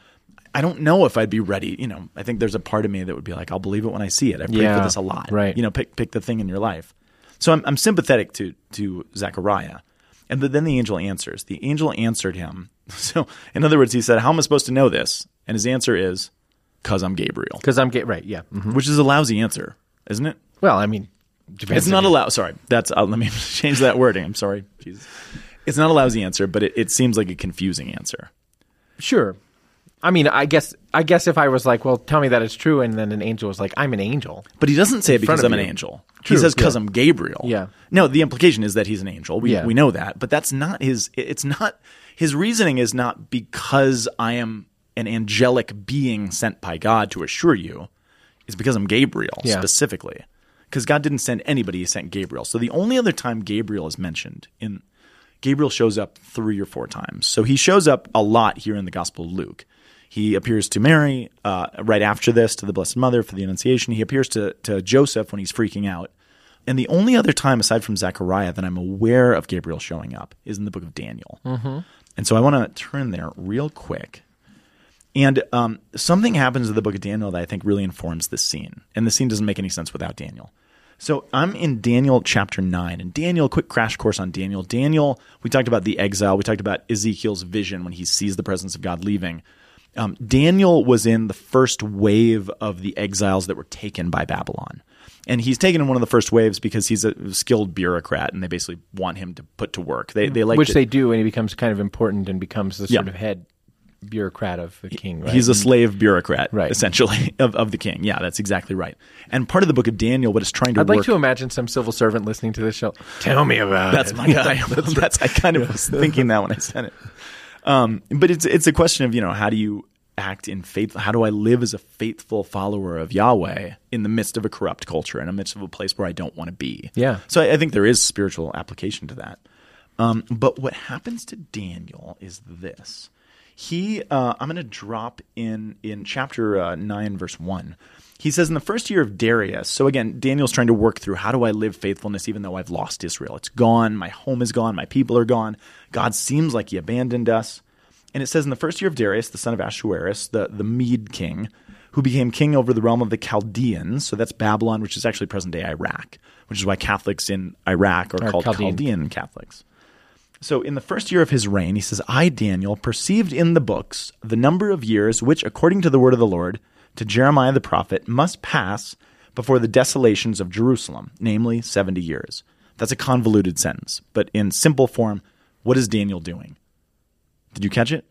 I don't know if I'd be ready. You know, I think there's a part of me that would be like, I'll believe it when I see it. I prayed Yeah, for this a lot. right. You know, pick pick the thing in your life. So I'm, I'm sympathetic to to Zechariah. And then the angel answers. The angel answered him. So in other words, he said, How am I supposed to know this? And his answer is, Because I'm Gabriel. Because I'm gay. Right. Yeah. Mhm. Which is a lousy answer, isn't it? Well, I mean, depends It's not a lousy. Sorry, that's. Uh, let me change that wording. I'm sorry. Jesus. It's not a lousy answer, but it, it seems like a confusing answer. Sure. I mean, I guess I guess if I was like, well, tell me that it's true, and then an angel was like, I'm an angel. But he doesn't say it because I'm an angel. True, he says because yeah. I'm Gabriel. Yeah. No, the implication is that he's an angel. We Yeah. we know that, but that's not his. It's not his reasoning. Is not because I am an angelic being sent by God to assure you. It's because I'm Gabriel Yeah. specifically. Because God didn't send anybody; He sent Gabriel. So the only other time Gabriel is mentioned in Gabriel shows up three or four times. So he shows up a lot here in the Gospel of Luke. He appears to Mary uh, right after this, to the Blessed Mother for the Annunciation. He appears to, to Joseph when he's freaking out. And the only other time, aside from Zechariah, that I'm aware of Gabriel showing up is in the book of Daniel. And so I want to turn there real quick. And um, something happens in the book of Daniel that I think really informs this scene. And the scene doesn't make any sense without Daniel. So I'm in Daniel chapter 9. And Daniel, quick crash course on Daniel. Daniel, we talked about the exile. We talked about Ezekiel's vision when he sees the presence of God leaving. Um, Daniel was in the first wave of the exiles that were taken by Babylon. And he's taken in one of the first waves because he's a skilled bureaucrat and they basically want him to put to work. They, they like Which to- they do, and he becomes kind of important and becomes the sort Yeah. of head bureaucrat of the king. Right? He's a slave bureaucrat, Right. essentially, of, of the king. Yeah, that's exactly right. And part of the book of Daniel, what it's trying to I'd work. like to imagine some civil servant listening to this show. Tell me about that's it. my guy. that's, I kind of was thinking that when I said it. Um, but it's it's a question of you know how do you act in faith? How do I live as a faithful follower of Yahweh in the midst of a corrupt culture, in the midst of a place where I don't want to be? Yeah. So I, I think there is spiritual application to that. Um, but what happens to Daniel is this. He, uh, I'm going to drop in in chapter uh, nine, verse one. He says, in the first year of Darius. So again, Daniel's trying to work through how do I live faithfulness even though I've lost Israel? It's gone. My home is gone. My people are gone. God seems like He abandoned us. And it says, in the first year of Darius, the son of Ahasuerus, the the Mede king, who became king over the realm of the Chaldeans. So that's Babylon, which is actually present day Iraq, which is why Catholics in Iraq are, Are called Chaldean. Chaldean Catholics. So in the first year of his reign, he says, I, Daniel, perceived in the books the number of years which, according to the word of the Lord, to Jeremiah the prophet, must pass before the desolations of Jerusalem, namely 70 years. That's a convoluted sentence, but in simple form, what is Daniel doing? Did you catch it?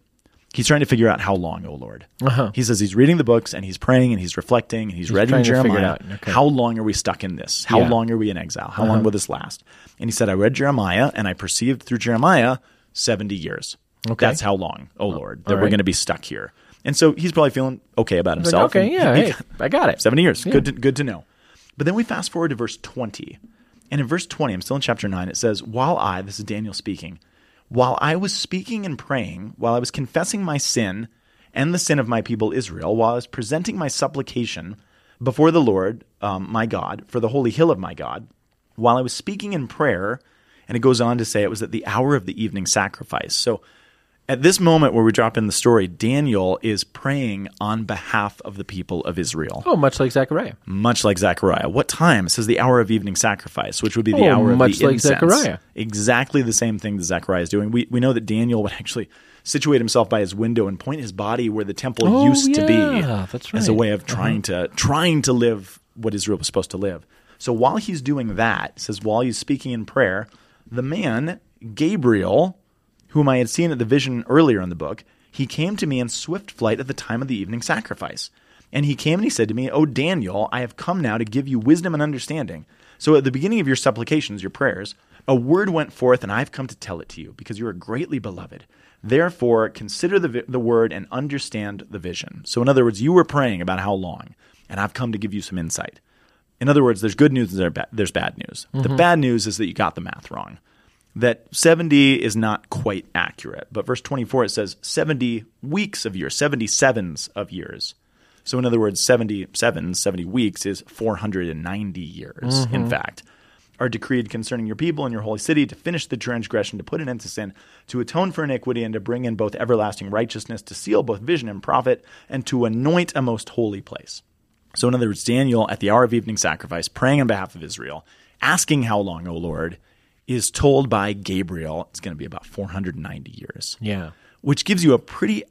He's trying to figure out how long, O Lord. Uh-huh. He says he's reading the books and he's praying and he's reflecting and he's, reading figure it Jeremiah. out. Okay. How long are we stuck in this? How Yeah. long are we in exile? How Uh-huh. long will this last? And he said, I read Jeremiah and I perceived through Jeremiah 70 years. Okay. That's how long, oh Lord, that all we're going to be stuck here. And so he's probably feeling okay about Like, himself. okay, yeah, he- hey, I got it. 70 years. Yeah. Good, to, good to know. But then we fast forward to verse 20. And in verse 20, I'm still in chapter 9, it says, While I, this is Daniel speaking, while I was speaking and praying, while I was confessing my sin and the sin of my people Israel, while I was presenting my supplication before the Lord, um, my God, for the holy hill of my God, while I was speaking in prayer, and it goes on to say it was at the hour of the evening sacrifice. So at this moment where we drop in the story, Daniel is praying on behalf of the people of Israel Oh, much like Zechariah. much like Zechariah. What time? It says the hour of evening sacrifice, which would be the Oh, hour of much the like incense. Zechariah. Exactly the same thing that Zechariah is doing. We, we know that Daniel would actually situate himself by his window and point his body where the temple Oh, used to be yeah, that's as a. Uh-huh. way of trying to trying to live what Israel was supposed to live. So while he's doing that, it says while he's speaking in prayer, the man Gabriel, whom I had seen at the vision earlier in the book, he came to me in swift flight at the time of the evening sacrifice. And he came and he said to me, O Daniel, I have come now to give you wisdom and understanding. So at the beginning of your supplications, your prayers, a word went forth, and I have come to tell it to you, because you are greatly beloved. Therefore, consider the, vi- the word and understand the vision. So, in other words, you were praying about how long, and I've come to give you some insight. In other words, there's good news and there there's bad news. The mm-hmm. bad news is that you got the math wrong. That 70 is not quite accurate. But verse 24, it says 70 weeks of years, 77s of years. So, in other words, 77, 70 weeks is 490 years, in mm-hmm. fact, are decreed concerning your people and your holy city to finish the transgression, to put an end to sin, to atone for iniquity, and to bring in both everlasting righteousness, to seal both vision and prophet, and to anoint a most holy place. So, in other words, Daniel, at the hour of evening sacrifice, praying on behalf of Israel, asking how long, O Lord, is told by Gabriel it's going to be about 490 years Yeah. which gives you a pretty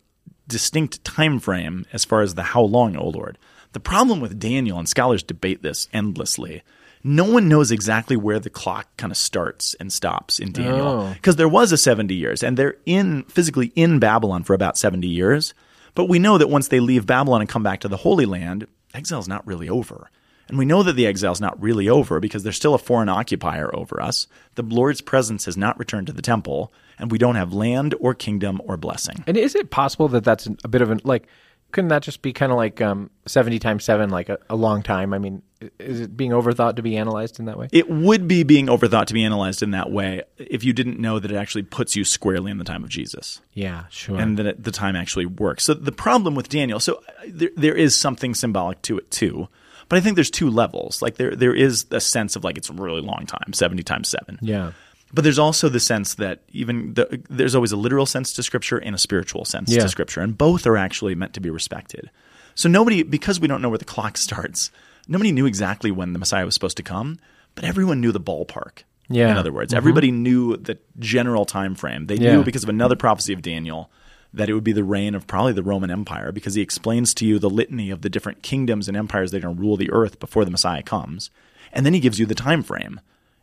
distinct time frame as far as the how long, O Lord. The problem with Daniel, and scholars debate this endlessly, no one knows exactly where the clock kind of starts and stops in Daniel. Oh. Because there was a 70 years, and they're in physically in Babylon for about 70 years. But we know that once they leave Babylon and come back to the Holy Land, exile's not really over. And we know that the exile's not really over because there's still a foreign occupier over us. The Lord's presence has not returned to the temple, and we don't have land or kingdom or blessing. And is it possible that that's a bit of an like? Couldn't that just be kind of like um, seventy times seven, like a, a long time? I mean, is it being overthought to be analyzed in that way? It would be being overthought to be analyzed in that way if you didn't know that it actually puts you squarely in the time of Jesus. yeah, sure. and that it, the time actually works. So the problem with Daniel, so uh, there, there is something symbolic to it too, but I think there's two levels. Like there there is a sense of like it's a really long time, seventy times seven. yeah, But there's also the sense that even the, there's always a literal sense to Scripture and a spiritual sense Yeah. to Scripture, and both are actually meant to be respected. So nobody, because we don't know where the clock starts, nobody knew exactly when the Messiah was supposed to come, but everyone knew the ballpark. Yeah. In other words, mm-hmm. everybody knew the general time frame. They Yeah. knew because of another prophecy of Daniel that it would be the reign of probably the Roman Empire because he explains to you the litany of the different kingdoms and empires that are going to rule the earth before the Messiah comes. And then he gives you the time frame.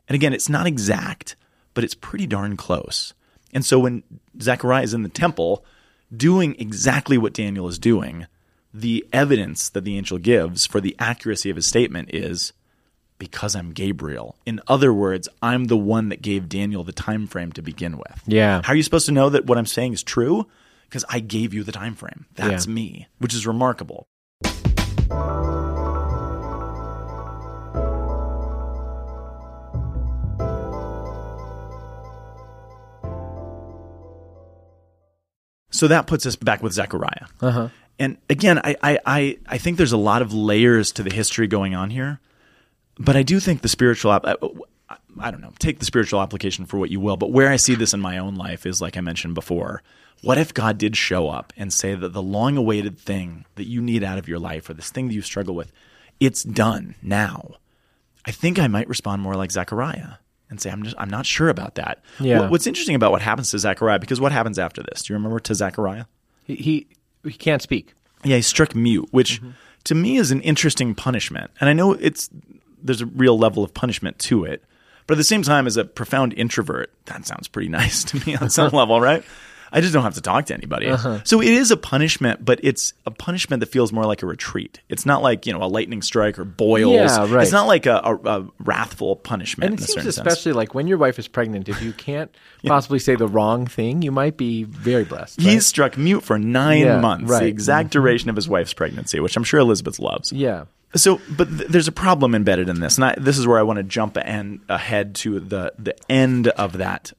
And again, it's not exact, but it's pretty darn close. And so when Zechariah is in the temple doing exactly what Daniel is doing, the evidence that the angel gives for the accuracy of his statement is because I'm Gabriel. In other words, I'm the one that gave Daniel the time frame to begin with. Yeah. How are you supposed to know that what I'm saying is true? Because I gave you the time frame. That's Yeah. me, which is remarkable. So that puts us back with Zechariah. uh-huh. And again, I, I, I, I think there's a lot of layers to the history going on here, but I do think the spiritual, app- I, don't know, take the spiritual application for what you will, but where I see this in my own life is like I mentioned before. What if God did show up and say that the long awaited thing that you need out of your life or this thing that you struggle with, it's done now? I think I might respond more like Zechariah and say, I'm just, I'm not sure about that. Yeah. What- what's interesting about what happens to Zechariah, because what happens after this? Do you remember to Zechariah? he, he he can't speak. Yeah, he struck mute, which mm-hmm. to me is an interesting punishment. And I know it's there's a real level of punishment to it. But at the same time, as a profound introvert, that sounds pretty nice to me on some level, right? I just don't have to talk to anybody. So it is a punishment, but it's a punishment that feels more like a retreat. It's not like, you know, a lightning strike or boils. Yeah, right. It's not like a, a, a wrathful punishment And in it a seems certain sense. especially like when your wife is pregnant, if you can't possibly say the wrong thing, you might be very blessed. right? He's struck mute for nine Yeah, months, right. Mm-hmm. the exact duration of his wife's pregnancy, which I'm sure Elizabeth loves. yeah. So, but th- there's a problem embedded in this, and I, this is where I want to jump and ahead to the the end of that.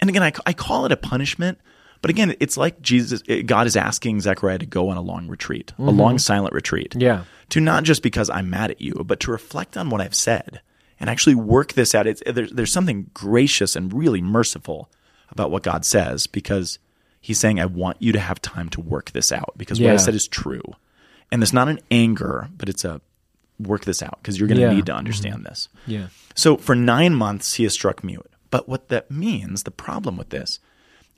And again, I, I call it a punishment, but again, it's like Jesus, it- God is asking Zechariah to go on a long retreat, a mm-hmm. long silent retreat. Yeah. To not just because I'm mad at you, but to reflect on what I've said and actually work this out. It's, there's, there's something gracious and really merciful about what God says because He's saying, I want you to have time to work this out because what I said is true. And it's not an anger, but it's a work this out because you're going to Yeah. need to understand this. Yeah. So for nine months, he is struck mute. But what that means, the problem with this,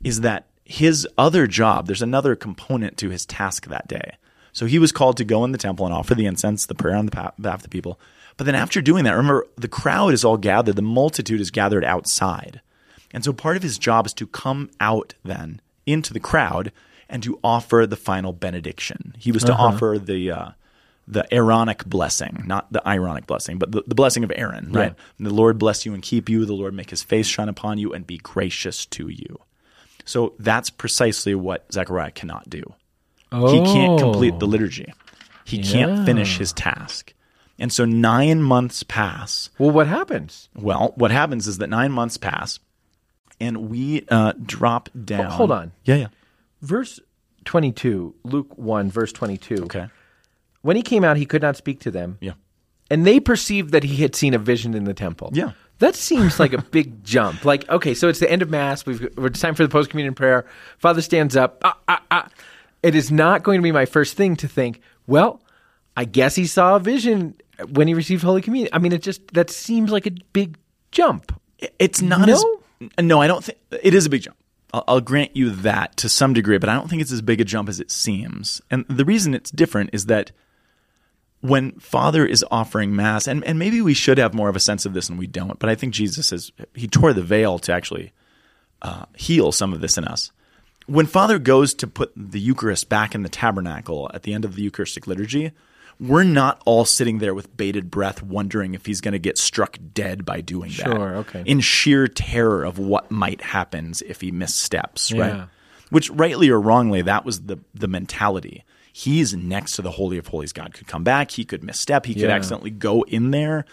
is that his other job, there's another component to his task that day. So he was called to go in the temple and offer the incense, the prayer on the behalf of the people. But then after doing that, remember, the crowd is all gathered, the multitude is gathered outside. And so part of his job is to come out then into the crowd and to offer the final benediction. He was to offer the uh, the Aaronic blessing, not the ironic blessing, but the, the blessing of Aaron, right? Yeah. The Lord bless you and keep you. The Lord make his face shine upon you and be gracious to you. So that's precisely what Zechariah cannot do. Oh. He can't complete the liturgy. He can't finish his task. And so nine months pass. Well, what happens? Well, what happens is that nine months pass, and we uh, drop down. hold on. Yeah, yeah. Verse 22, Luke 1, verse 22. Okay. When he came out, he could not speak to them, Yeah. and they perceived that he had seen a vision in the temple. Yeah. That seems like a big jump. Like, okay, so it's the end of Mass. We've, it's time for the post communion prayer. Father stands up. Ah, ah, ah. It is not going to be my first thing to think, well, I guess he saw a vision when he received Holy Communion. I mean, it just, that seems like a big jump. It's not No? as no. I don't think it is a big jump. I'll, I'll grant you that to some degree, but I don't think it's as big a jump as it seems. And the reason it's different is that when Father is offering Mass, and, and maybe we should have more of a sense of this and we don't, but I think Jesus is he tore the veil to actually uh, heal some of this in us. When Father goes to put the Eucharist back in the tabernacle at the end of the Eucharistic liturgy, we're not all sitting there with bated breath wondering if he's going to get struck dead by doing that. Sure, okay. In sheer terror of what might happen if he missteps, Yeah. right? Which rightly or wrongly, that was the the mentality. He's next to the Holy of Holies. God could come back. He could misstep. He could Yeah. accidentally go in there.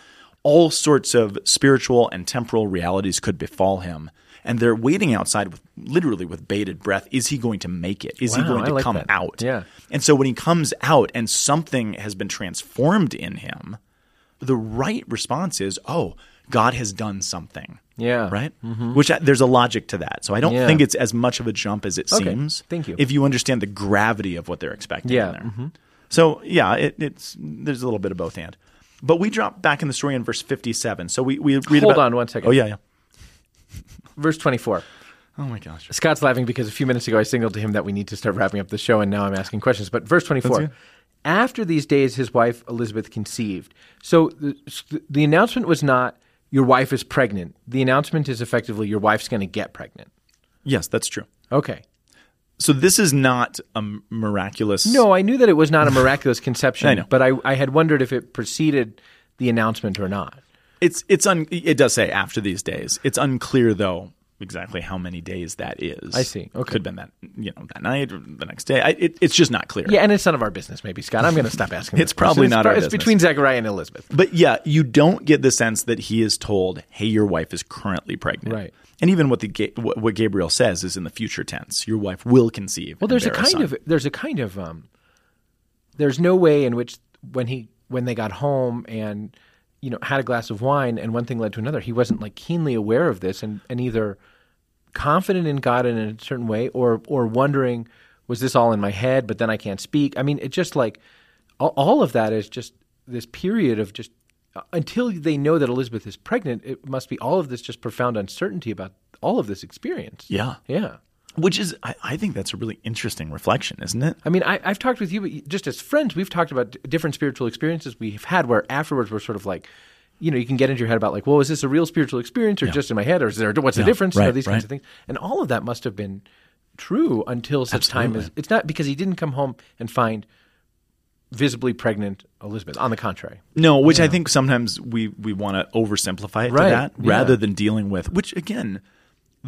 All sorts of spiritual and temporal realities could befall him. And they're waiting outside with literally with bated breath. Is he going to make it? Is he going to like come that. out? Yeah. And so when he comes out and something has been transformed in him, the right response is, oh, God has done something. Yeah. Right? Mm-hmm. Which I, there's a logic to that. So I don't Yeah. think it's as much of a jump as it Okay. seems. Thank you. If you understand the gravity of what they're expecting Yeah. in there. Mm-hmm. So yeah, it, it's there's a little bit of both and. But we drop back in the story in verse 57. So we, we read Hold about- on one second. Oh, yeah, yeah. Verse 24. Oh, my gosh. Scott's laughing because a few minutes ago I signaled to him that we need to start wrapping up the show, and now I'm asking questions. But verse 24. After these days, his wife Elizabeth conceived. So the, the announcement was not, your wife is pregnant. The announcement is effectively, your wife's going to get pregnant. Yes, that's true. Okay. So this is not a miraculous. No, I knew that it was not a miraculous conception, I know. but I, I had wondered if it preceded the announcement or not. It's it's un, it does say after these days. It's unclear though exactly how many days that is. I see. Okay. Could have been that you know that night or the next day. I, it, it's just not clear. Yeah, and it's none of our business, maybe, Scott. I'm going to stop asking. It's this question. probably not our It's business. between Zechariah and Elizabeth. But yeah, you don't get the sense that he is told, "Hey, your wife is currently pregnant." Right. And even what the what Gabriel says is in the future tense. Your wife will conceive. Well, there's a kind son. of there's a kind of um, there's no way in which when he when they got home and you know had a glass of wine and one thing led to another, he wasn't like keenly aware of this and and either confident in God in a certain way or or wondering was this all in my head, but then I can't speak. I mean, it just like all, all of that is just this period of just uh, until they know that Elizabeth is pregnant, it must be all of this just profound uncertainty about all of this experience. Yeah. Yeah. Which is, I, I think that's a really interesting reflection, isn't it? I mean, I, I've talked with you, but just as friends, we've talked about d- different spiritual experiences we've had where afterwards we're sort of like, you know, you can get into your head about like, well, is this a real spiritual experience or just in my head or is there, what's the Yeah, difference? You know, right, these kinds of things. And all of that must have been true until such time as it's not because he didn't come home and find visibly pregnant Elizabeth. On the contrary. No, which I think sometimes we we want to oversimplify it Right, to that yeah. rather than dealing with which again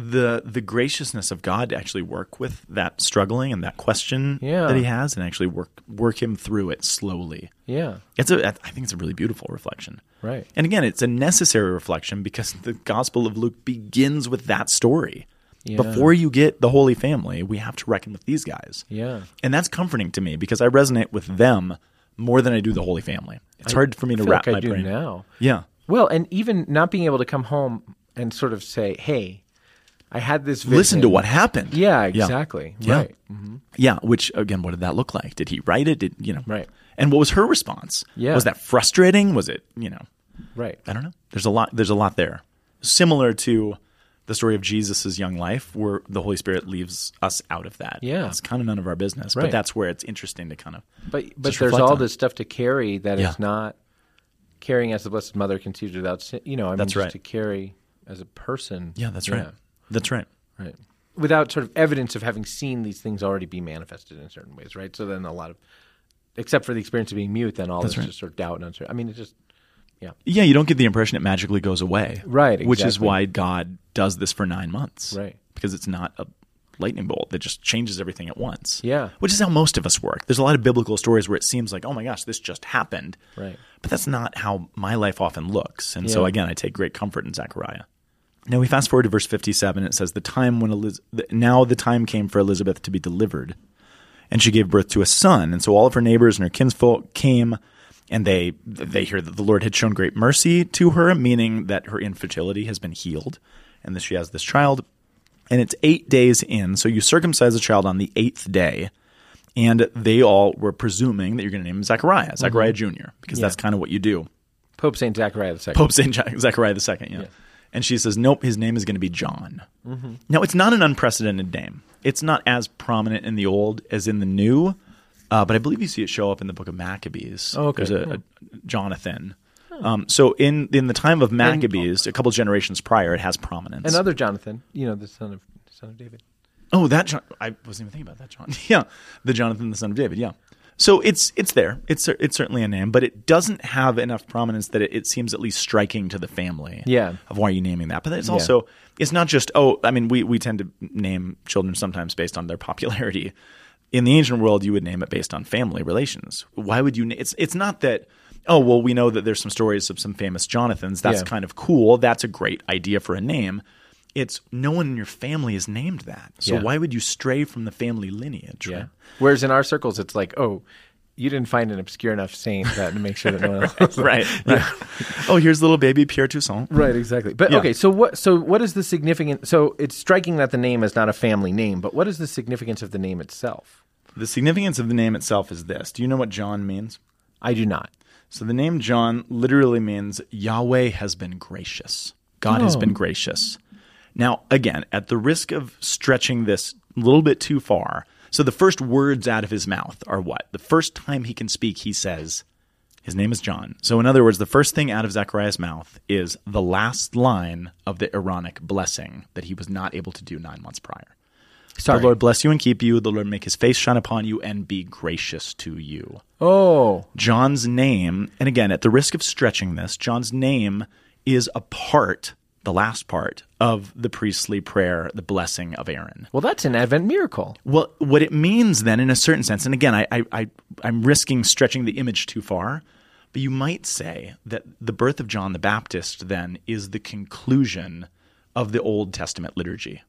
the the graciousness of God to actually work with that struggling and that question Yeah. that he has and actually work work him through it slowly. Yeah. It's a I think it's a really beautiful reflection. Right. And again, it's a necessary reflection because the Gospel of Luke begins with that story. Yeah. Before you get the Holy Family, we have to reckon with these guys. Yeah. And that's comforting to me because I resonate with them more than I do the Holy Family. It's hard for me to I wrap like my I do brain. now. Yeah. Well, and even not being able to come home and sort of say, hey, I had this vision. Listen to what happened. Yeah, exactly. Yeah. Right. Mm-hmm. Yeah, which again, what did that look like? Did he write it? Did you know? Right. And what was her response? Yeah. Was that frustrating? Was it, you know, Right. I don't know. There's a lot there's a lot there. Similar to the story of Jesus' young life, where the Holy Spirit leaves us out of that. Yeah. It's kind of none of our business. Right. But that's where it's interesting to kind of But but there's all on this stuff to carry that is Yeah. not carrying as the Blessed Mother conceived without sin. You know, I mean, That's just right. to carry as a person. Yeah, that's right. That's right. Right. Without sort of evidence of having seen these things already be manifested in certain ways, right? So then a lot of, except for the experience of being mute, then all That's this right. just sort of doubt and uncertainty. I mean, it just, yeah. Yeah, you don't get the impression it magically goes away. Right, Which is why God does this for nine months. Right. Because it's not a lightning bolt that just changes everything at once. Yeah. Which is how most of us work. There's a lot of biblical stories where it seems like, oh my gosh, this just happened. Right. But that's not how my life often looks. And so again, I take great comfort in Zechariah. Now we fast forward to verse 57. It says, "The time when Eliz- now the time came for Elizabeth to be delivered, and she gave birth to a son. And so all of her neighbors and her kinsfolk came, and they they hear that the Lord had shown great mercy to her, meaning that her infertility has been healed, and that she has this child. And it's eight days in, so you circumcise a child on the eighth day." And they all were presuming that you're going to name him Zechariah, Zechariah mm-hmm. Jr., because that's kind of what you do. Pope St. Zechariah II. Pope Saint Zechariah II, yeah. And she says, nope, his name is going to be John. Mm-hmm. Now, it's not an unprecedented name. It's not as prominent in the Old as in the New, uh, but I believe you see it show up in the book of Maccabees. Oh, okay. There's a, a Jonathan. Um, so in in the time of Maccabees, a couple generations prior, it has prominence. Another Jonathan, you know, the son of son of David. Oh, that John. I wasn't even thinking about that John. yeah, the Jonathan, the son of David. Yeah. So it's it's there. It's it's certainly a name, but it doesn't have enough prominence that it, it seems at least striking to the family. Yeah. Of why are you naming that? But it's also it's not just oh. I mean, we we tend to name children sometimes based on their popularity. In the ancient world, you would name it based on family relations. Why would you? na- It's it's not that. Oh well, we know that there's some stories of some famous Jonathans. That's Yeah. kind of cool. That's a great idea for a name. It's no one in your family is named that. So Yeah. why would you stray from the family lineage? right? Whereas in our circles, it's like, oh, you didn't find an obscure enough saint that to make sure that no one else. right. Yeah. oh, here's little baby Pierre Toussaint. Right, exactly. But Yeah. okay, so what? So what is the significance? So it's striking that the name is not a family name, but what is the significance of the name itself? The significance of the name itself is this. Do you know what John means? I do not. So the name John literally means Yahweh has been gracious. God has Oh. been gracious. Now, again, at the risk of stretching this a little bit too far, so the first words out of his mouth are what? The first time he can speak, he says, his name is John. So, in other words, the first thing out of Zechariah's mouth is the last line of the Aaronic blessing that he was not able to do nine months prior. Sorry. The Lord bless you and keep you. The Lord make his face shine upon you and be gracious to you. Oh, John's name, and again, at the risk of stretching this, John's name is a part, the last part, of the priestly prayer, the blessing of Aaron. well, that's an Advent miracle. Well, what it means then, in a certain sense, and again, I, I, I, I'm risking stretching the image too far, but you might say that the birth of John the Baptist then is the conclusion of the Old Testament liturgy.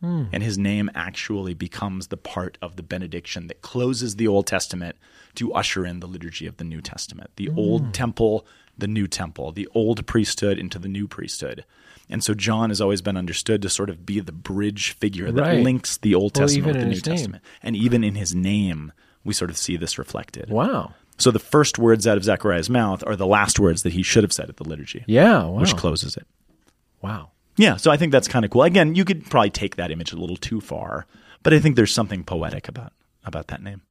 Hmm. And his name actually becomes the part of the benediction that closes the Old Testament to usher in the liturgy of the New Testament. The hmm. Old Temple, the New Temple, the Old Priesthood into the New Priesthood. And so John has always been understood to sort of be the bridge figure that Right. links the Old Well, Testament with the New name. Testament. And even in his name, we sort of see this reflected. Wow. So the first words out of Zechariah's mouth are the last words that he should have said at the liturgy, Yeah. Wow. which closes it. wow. Yeah, so I think that's kind of cool. Again, you could probably take that image a little too far, but I think there's something poetic about about that name.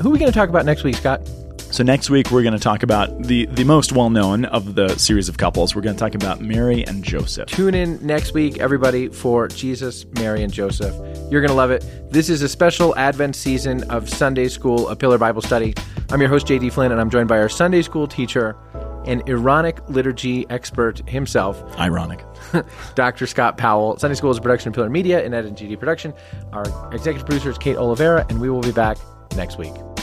Who are we going to talk about next week, Scott? So next week we're going to talk about the the most well known of the series of couples. We're going to talk about Mary and Joseph. Tune in next week, everybody, for Jesus, Mary, and Joseph. You're going to love it. This is a special Advent season of Sunday School, a Pillar Bible Study. I'm your host, JD Flynn, and I'm joined by our Sunday School teacher and Ironic liturgy expert himself, Ironic. Dr. Scott Powell. Sunday School is a production of Pillar Media and Ed and GD Production. Our executive producer is Kate Oliveira, and we will be back next week.